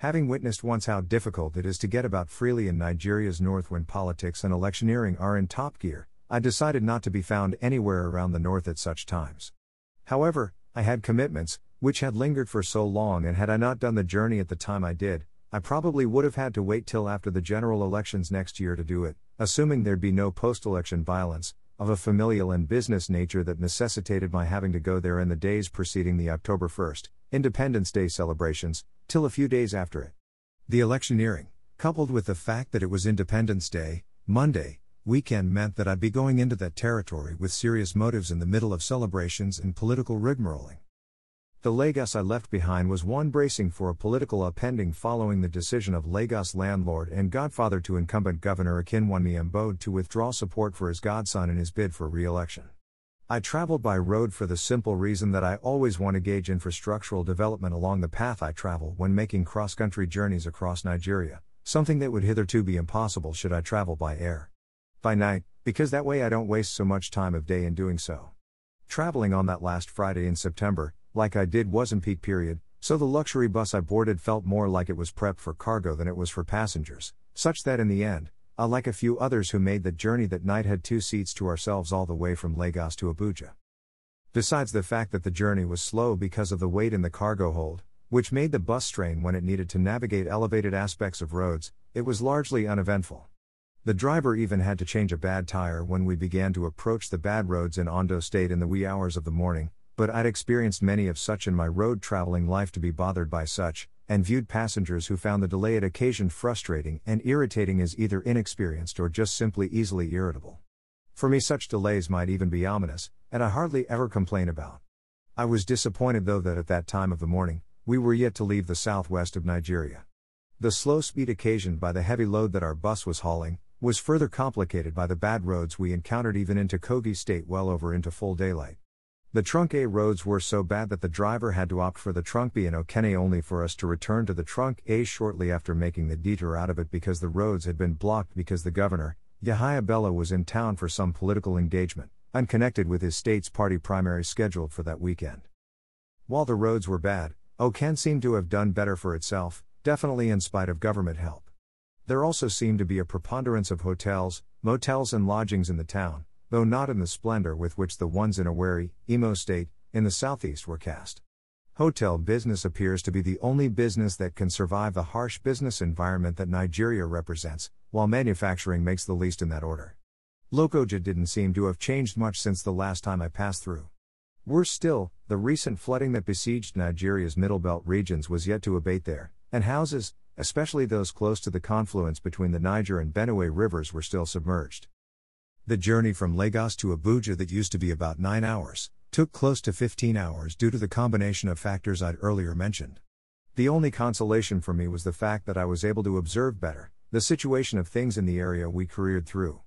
Having witnessed once how difficult it is to get about freely in Nigeria's north when politics and electioneering are in top gear, I decided not to be found anywhere around the north at such times. However, I had commitments, which had lingered for so long, and had I not done the journey at the time I did, I probably would have had to wait till after the general elections next year to do it, assuming there'd be no post election violence, of a familial and business nature that necessitated my having to go there in the days preceding the October 1st, Independence Day celebrations, till a few days after it. The electioneering, coupled with the fact that it was Independence Day, Monday, weekend meant that I'd be going into that territory with serious motives in the middle of celebrations and political rigmaroling. The Lagos I left behind was one bracing for a political upending following the decision of Lagos landlord and godfather to incumbent Governor Akinwunmi Ambode to withdraw support for his godson in his bid for re-election. I traveled by road for the simple reason that I always want to gauge infrastructural development along the path I travel when making cross-country journeys across Nigeria, something that would hitherto be impossible should I travel by air by night, because that way I don't waste so much time of day in doing so. Traveling on that last Friday in September, like I did, wasn't peak period, so the luxury bus I boarded felt more like it was prepped for cargo than it was for passengers, such that in the end, I, like a few others who made the journey that night, had two seats to ourselves all the way from Lagos to Abuja. Besides the fact that the journey was slow because of the weight in the cargo hold, which made the bus strain when it needed to navigate elevated aspects of roads, it was largely uneventful. The driver even had to change a bad tire when we began to approach the bad roads in Ondo State in the wee hours of the morning, but I'd experienced many of such in my road traveling life to be bothered by such, and viewed passengers who found the delay it occasioned frustrating and irritating as either inexperienced or just simply easily irritable. For me, such delays might even be ominous, and I hardly ever complain about. I was disappointed though that at that time of the morning, we were yet to leave the southwest of Nigeria. The slow speed occasioned by the heavy load that our bus was hauling, was further complicated by the bad roads we encountered even into Kogi State well over into full daylight. The Trunk A roads were so bad that the driver had to opt for the Trunk B in Okene only for us to return to the Trunk A shortly after making the detour out of it because the roads had been blocked because the governor, Yahaya Bello, was in town for some political engagement, unconnected with his state's party primary scheduled for that weekend. While the roads were bad, Okene seemed to have done better for itself, definitely in spite of government help. There also seemed to be a preponderance of hotels, motels, and lodgings in the town, though not in the splendor with which the ones in Owerri, Imo State, in the southeast were cast. Hotel business appears to be the only business that can survive the harsh business environment that Nigeria represents, while manufacturing makes the least in that order. Lokoja didn't seem to have changed much since the last time I passed through. Worse still, the recent flooding that besieged Nigeria's middle belt regions was yet to abate there, and houses, especially those close to the confluence between the Niger and Benue rivers, were still submerged. The journey from Lagos to Abuja, that used to be about 9 hours, took close to 15 hours due to the combination of factors I'd earlier mentioned. The only consolation for me was the fact that I was able to observe better the situation of things in the area we careered through.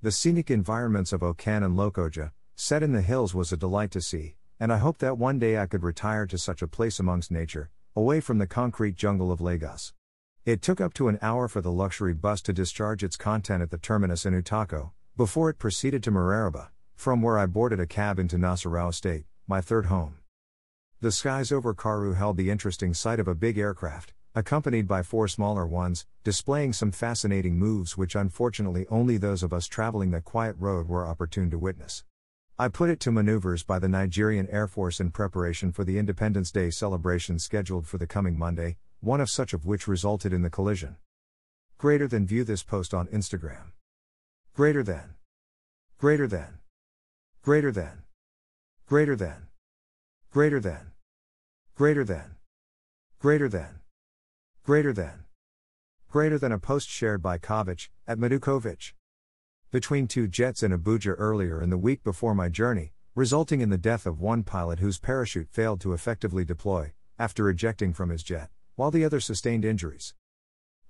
The scenic environments of Okan and Lokoja, set in the hills, was a delight to see, and I hoped that one day I could retire to such a place amongst nature, away from the concrete jungle of Lagos. It took up to an hour for the luxury bus to discharge its content at the terminus in Utako, before it proceeded to Mararaba, from where I boarded a cab into Nasarawa State, my third home. The skies over Karu held the interesting sight of a big aircraft, accompanied by four smaller ones, displaying some fascinating moves which unfortunately only those of us traveling that quiet road were opportune to witness. I put it to maneuvers by the Nigerian Air Force in preparation for the Independence Day celebration scheduled for the coming Monday, one of such of which resulted in the collision. Greater than view this post on Instagram. Greater than. Greater than. Greater than. Greater than. Greater than. Greater than. Greater than. Greater than. Greater than a post shared by Kovich at Madukovich. Between two jets in Abuja earlier in the week before my journey, resulting in the death of one pilot whose parachute failed to effectively deploy after ejecting from his jet while the other sustained injuries.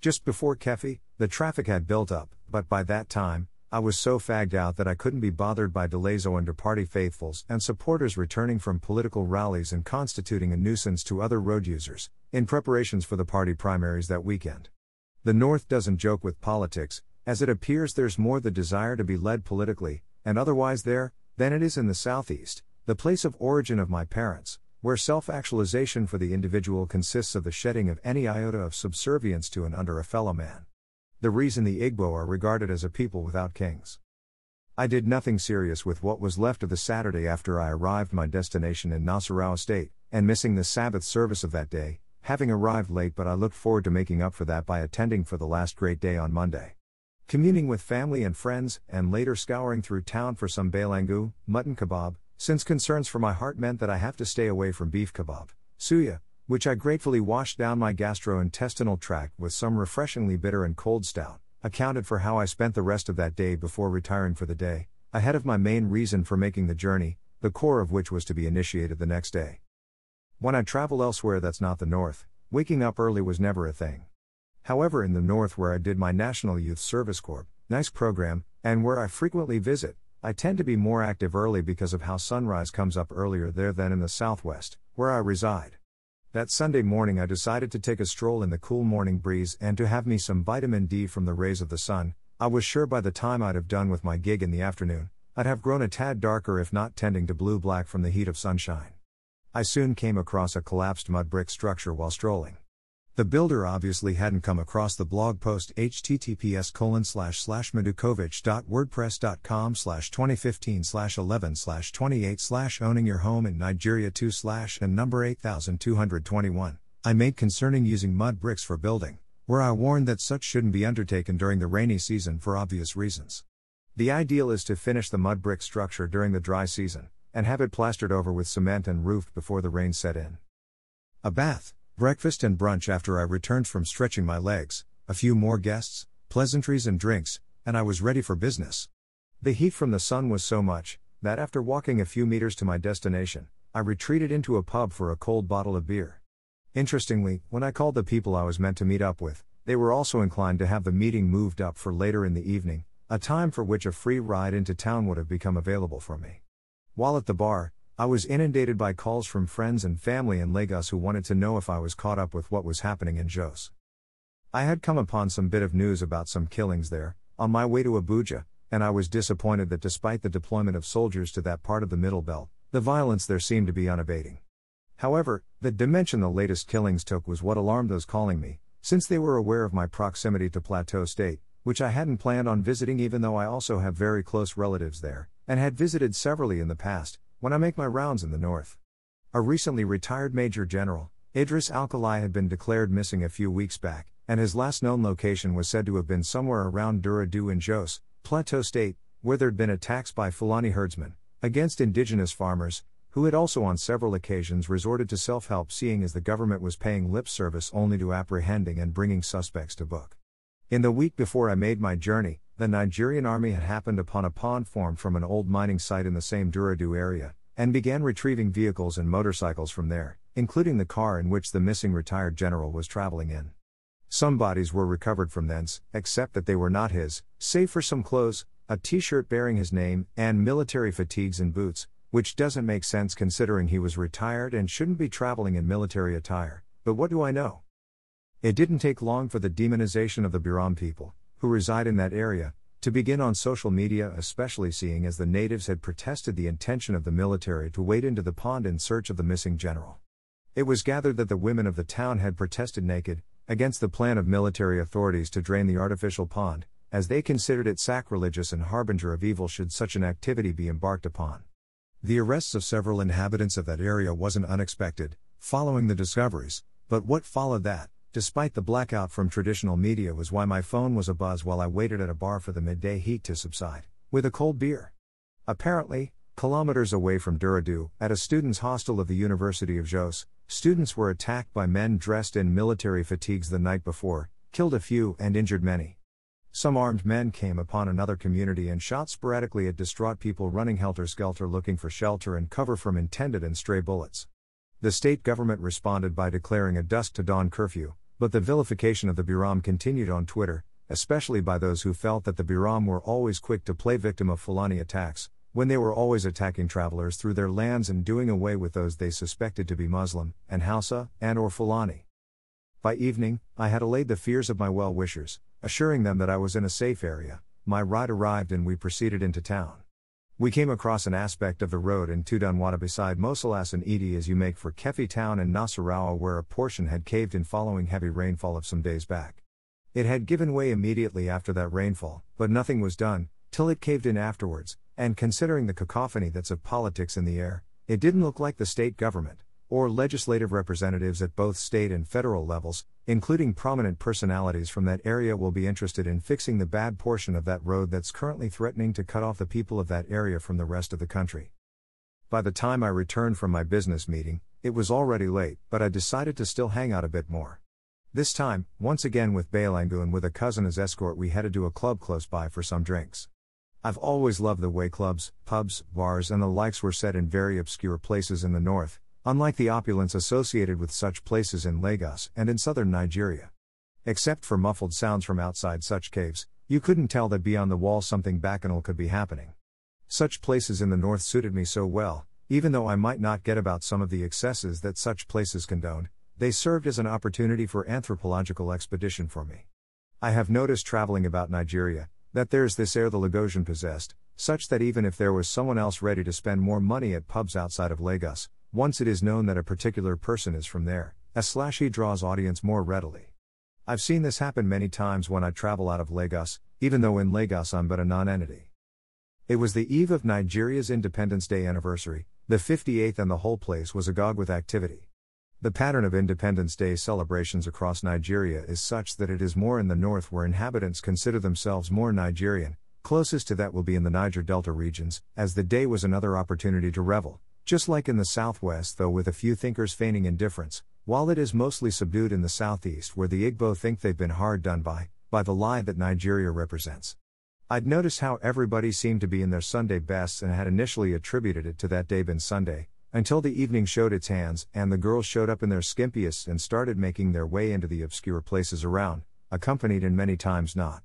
Just before Keffi, the traffic had built up, but by that time, I was so fagged out that I couldn't be bothered by delays owing to party faithfuls and supporters returning from political rallies and constituting a nuisance to other road users, in preparations for the party primaries that weekend. The North doesn't joke with politics, as it appears there's more the desire to be led politically, and otherwise there, than it is in the Southeast, the place of origin of my parents, where self actualization for the individual consists of the shedding of any iota of subservience to and under a fellow man. The reason the Igbo are regarded as a people without kings. I did nothing serious with what was left of the Saturday after I arrived my destination in Nasarawa State, and missing the Sabbath service of that day, having arrived late but I looked forward to making up for that by attending for the last great day on Monday. Communing with family and friends, and later scouring through town for some balangu, mutton kebab, since concerns for my heart meant that I have to stay away from beef kebab, suya, which I gratefully washed down my gastrointestinal tract with some refreshingly bitter and cold stout, accounted for how I spent the rest of that day before retiring for the day, ahead of my main reason for making the journey, the core of which was to be initiated the next day. When I travel elsewhere that's not the North, waking up early was never a thing. However, in the North, where I did my National Youth Service Corps, nice program, and where I frequently visit, I tend to be more active early because of how sunrise comes up earlier there than in the Southwest, where I reside. That Sunday morning, I decided to take a stroll in the cool morning breeze and to have me some vitamin D from the rays of the sun. I was sure by the time I'd have done with my gig in the afternoon, I'd have grown a tad darker if not tending to blue black from the heat of sunshine. I soon came across a collapsed mud brick structure while strolling. The builder obviously hadn't come across the blog post https colon slash slash madukovich.wordpress.com slash 2015 slash 11 slash 28 slash owning your home in Nigeria 2 slash and number 8221 I made concerning using mud bricks for building, where I warned that such shouldn't be undertaken during the rainy season for obvious reasons. The ideal is to finish the mud brick structure during the dry season, and have it plastered over with cement and roofed before the rain set in. A bath Breakfast and brunch after I returned from stretching my legs, a few more guests, pleasantries and drinks, and I was ready for business. The heat from the sun was so much, that after walking a few meters to my destination, I retreated into a pub for a cold bottle of beer. Interestingly, when I called the people I was meant to meet up with, they were also inclined to have the meeting moved up for later in the evening, a time for which a free ride into town would have become available for me. While at the bar, I was inundated by calls from friends and family in Lagos who wanted to know if I was caught up with what was happening in Jos. I had come upon some bit of news about some killings there, on my way to Abuja, and I was disappointed that despite the deployment of soldiers to that part of the Middle Belt, the violence there seemed to be unabating. However, the dimension the latest killings took was what alarmed those calling me, since they were aware of my proximity to Plateau State, which I hadn't planned on visiting even though I also have very close relatives there, and had visited severally in the past, when I make my rounds in the north. A recently retired Major General, Idris Alkali had been declared missing a few weeks back, and his last known location was said to have been somewhere around Dura-Du in Jos, Plateau State, where there'd been attacks by Fulani herdsmen against indigenous farmers, who had also on several occasions resorted to self help, seeing as the government was paying lip service only to apprehending and bringing suspects to book. In the week before I made my journey, the Nigerian army had happened upon a pond formed from an old mining site in the same Dura-Du area, and began retrieving vehicles and motorcycles from there, including the car in which the missing retired general was traveling in. Some bodies were recovered from thence, except that they were not his, save for some clothes, a t shirt bearing his name, and military fatigues and boots, which doesn't make sense considering he was retired and shouldn't be traveling in military attire, but what do I know? It didn't take long for the demonization of the Berom people, who reside in that area, to begin on social media, especially seeing as the natives had protested the intention of the military to wade into the pond in search of the missing general. It was gathered that the women of the town had protested naked, against the plan of military authorities to drain the artificial pond, as they considered it sacrilegious and harbinger of evil should such an activity be embarked upon. The arrests of several inhabitants of that area wasn't unexpected, following the discoveries, but what followed that, despite the blackout from traditional media, was why my phone was abuzz while I waited at a bar for the midday heat to subside, with a cold beer. Apparently, kilometers away from Dura-Du, at a students' hostel of the University of Jos, students were attacked by men dressed in military fatigues the night before, killed a few, and injured many. Some armed men came upon another community and shot sporadically at distraught people running helter skelter looking for shelter and cover from intended and stray bullets. The state government responded by declaring a dusk to dawn curfew, but the vilification of the Berom continued on Twitter, especially by those who felt that the Berom were always quick to play victim of Fulani attacks, when they were always attacking travelers through their lands and doing away with those they suspected to be Muslim, and Hausa, and or Fulani. By evening, I had allayed the fears of my well-wishers, assuring them that I was in a safe area. My ride arrived and we proceeded into town. We came across an aspect of the road in Tudunwada beside Mosalas and Edi as you make for Keffi town and Nasarawa where a portion had caved in following heavy rainfall of some days back. It had given way immediately after that rainfall, but nothing was done, till it caved in afterwards, and considering the cacophony that's of politics in the air, it didn't look like the state government, or legislative representatives at both state and federal levels, including prominent personalities from that area, will be interested in fixing the bad portion of that road that's currently threatening to cut off the people of that area from the rest of the country. By the time I returned from my business meeting, it was already late, but I decided to still hang out a bit more. This time, once again with Balangu and with a cousin as escort, we headed to a club close by for some drinks. I've always loved the way clubs, pubs, bars, and the likes were set in very obscure places in the north, unlike the opulence associated with such places in Lagos and in southern Nigeria. Except for muffled sounds from outside such caves, you couldn't tell that beyond the wall something bacchanal could be happening. Such places in the north suited me so well, even though I might not get about some of the excesses that such places condoned, they served as an opportunity for anthropological expedition for me. I have noticed traveling about Nigeria, that there's this air the Lagosian possessed, such that even if there was someone else ready to spend more money at pubs outside of Lagos, once it is known that a particular person is from there, a slash he draws audience more readily. I've seen this happen many times when I travel out of Lagos, even though in Lagos I'm but a non entity. It was the eve of Nigeria's Independence Day anniversary, the 58th, and the whole place was agog with activity. The pattern of Independence Day celebrations across Nigeria is such that it is more in the north where inhabitants consider themselves more Nigerian, closest to that will be in the Niger Delta regions, as the day was another opportunity to revel, just like in the southwest, though with a few thinkers feigning indifference, while it is mostly subdued in the southeast where the Igbo think they've been hard done by, by the lie that Nigeria represents. I'd noticed how everybody seemed to be in their Sunday bests and had initially attributed it to that day being Sunday, until the evening showed its hands and the girls showed up in their skimpiest and started making their way into the obscure places around, accompanied and many times not.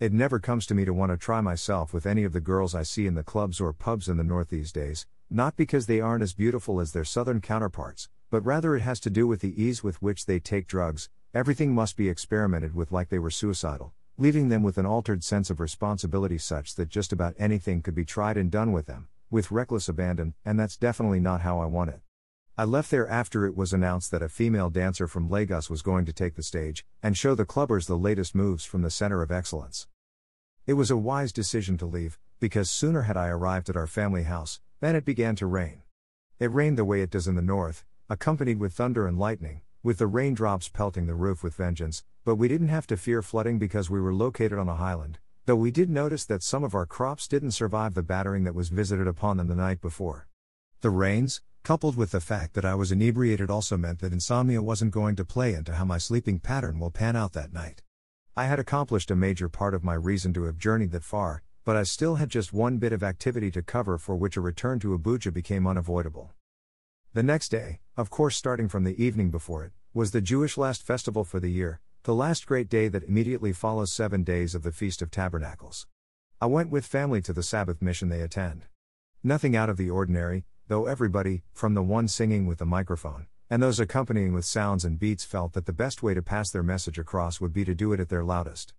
It never comes to me to want to try myself with any of the girls I see in the clubs or pubs in the north these days, not because they aren't as beautiful as their southern counterparts, but rather it has to do with the ease with which they take drugs, everything must be experimented with like they were suicidal, leaving them with an altered sense of responsibility such that just about anything could be tried and done with them, with reckless abandon, and that's definitely not how I want it. I left there after it was announced that a female dancer from Lagos was going to take the stage and show the clubbers the latest moves from the Center of Excellence. It was a wise decision to leave, because sooner had I arrived at our family house, then it began to rain. It rained the way it does in the north, accompanied with thunder and lightning, with the raindrops pelting the roof with vengeance, but we didn't have to fear flooding because we were located on a highland, though we did notice that some of our crops didn't survive the battering that was visited upon them the night before. The rains, coupled with the fact that I was inebriated, also meant that insomnia wasn't going to play into how my sleeping pattern will pan out that night. I had accomplished a major part of my reason to have journeyed that far, but I still had just one bit of activity to cover for which a return to Abuja became unavoidable. The next day, of course, starting from the evening before it, was the Jewish last festival for the year, the last great day that immediately follows seven days of the Feast of Tabernacles. I went with family to the Sabbath mission they attend. Nothing out of the ordinary, though everybody, from the one singing with the microphone, and those accompanying with sounds and beats, felt that the best way to pass their message across would be to do it at their loudest.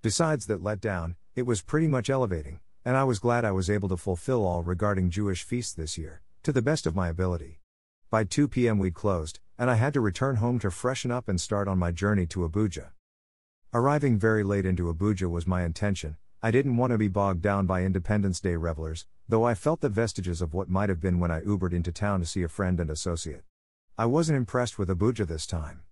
Besides that let down, it was pretty much elevating, and I was glad I was able to fulfill all regarding Jewish feasts this year, to the best of my ability. By 2 p.m. we'd closed, and I had to return home to freshen up and start on my journey to Abuja. Arriving very late into Abuja was my intention, I didn't want to be bogged down by Independence Day revelers, though I felt the vestiges of what might have been when I Ubered into town to see a friend and associate. I wasn't impressed with Abuja this time.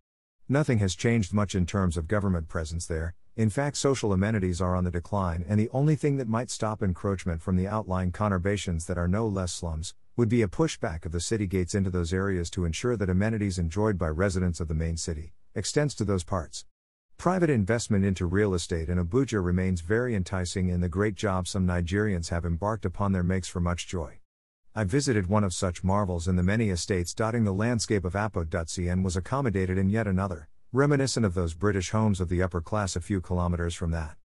Nothing has changed much in terms of government presence there, in fact, social amenities are on the decline, and the only thing that might stop encroachment from the outlying conurbations that are no less slums would be a pushback of the city gates into those areas to ensure that amenities enjoyed by residents of the main city extends to those parts. Private investment into real estate in Abuja remains very enticing, and the great jobs some Nigerians have embarked upon there makes for much joy. I visited one of such marvels in the many estates dotting the landscape of Apodutsi and was accommodated in yet another, reminiscent of those British homes of the upper class a few kilometers from that.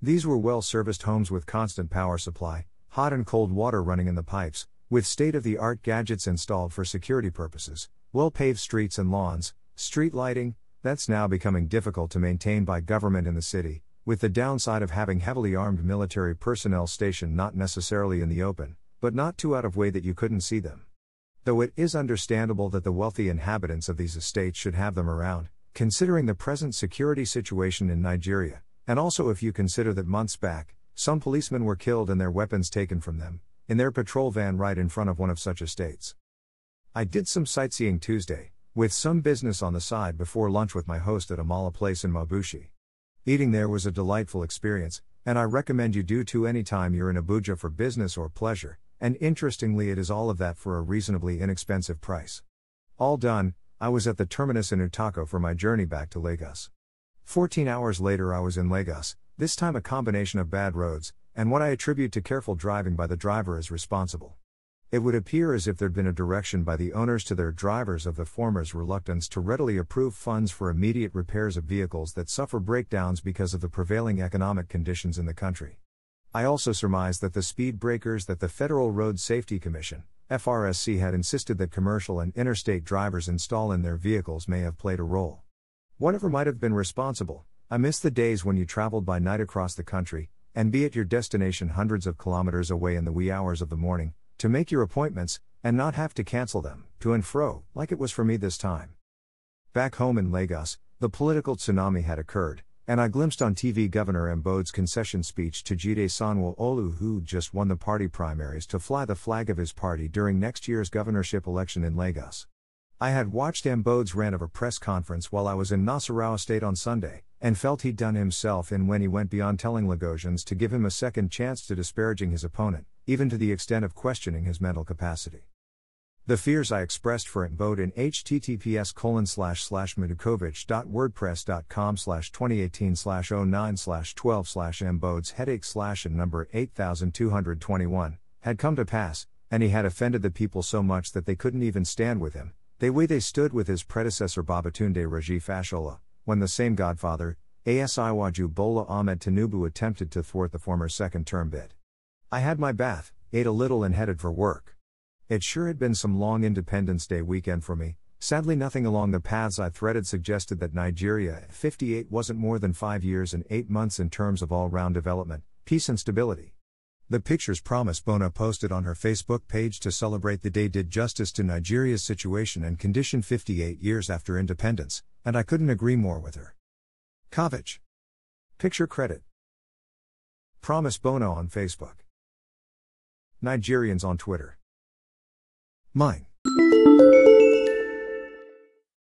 These were well serviced homes with constant power supply, hot and cold water running in the pipes, with state of the art gadgets installed for security purposes, well paved streets and lawns, street lighting, that's now becoming difficult to maintain by government in the city, with the downside of having heavily armed military personnel stationed not necessarily in the open, but not too out of way that you couldn't see them. Though it is understandable that the wealthy inhabitants of these estates should have them around, considering the present security situation in Nigeria, and also if you consider that months back, some policemen were killed and their weapons taken from them, in their patrol van right in front of one of such estates. I did some sightseeing Tuesday, with some business on the side before lunch with my host at Amala Place in Mabushi. Eating there was a delightful experience, and I recommend you do too anytime you're in Abuja for business or pleasure, and interestingly, it is all of that for a reasonably inexpensive price. All done, I was at the terminus in Utako for my journey back to Lagos. 14 hours later, I was in Lagos, this time a combination of bad roads, and what I attribute to careful driving by the driver as responsible. It would appear as if there'd been a direction by the owners to their drivers of the former's reluctance to readily approve funds for immediate repairs of vehicles that suffer breakdowns because of the prevailing economic conditions in the country. I also surmise that the speed breakers that the Federal Road Safety Commission, FRSC, had insisted that commercial and interstate drivers install in their vehicles may have played a role. Whatever might have been responsible, I miss the days when you traveled by night across the country, and be at your destination hundreds of kilometers away in the wee hours of the morning, to make your appointments, and not have to cancel them, to and fro, like it was for me this time. Back home in Lagos, the political tsunami had occurred, and I glimpsed on TV Governor Ambode's concession speech to Jide Sanwo-Olu who just won the party primaries to fly the flag of his party during next year's governorship election in Lagos. I had watched Ambode's rant of a press conference while I was in Nasarawa State on Sunday, and felt he'd done himself in when he went beyond telling Lagosians to give him a second chance to disparaging his opponent, even to the extent of questioning his mental capacity. The fears I expressed for Ambode in https colon slash slash madukovich.wordpress.com slash 2018 slash 09 slash 12 slash Ambode's headache slash and number 8221 had come to pass, and he had offended the people so much that they couldn't even stand with him, the way they stood with his predecessor Babatunde Raji Fashola, when the same godfather, Asiwaju Bola Ahmed Tinubu attempted to thwart the former second term bid. I had my bath, ate a little and headed for work. It sure had been some long Independence Day weekend for me. Sadly, nothing along the paths I threaded suggested that Nigeria at 58 wasn't more than five years and eight months in terms of all round development, peace, and stability. The pictures Promise Bona posted on her Facebook page to celebrate the day did justice to Nigeria's situation and condition 58 years after independence, and I couldn't agree more with her. Kovich. Picture credit. Promise Bona on Facebook. Nigerians on Twitter. Mine.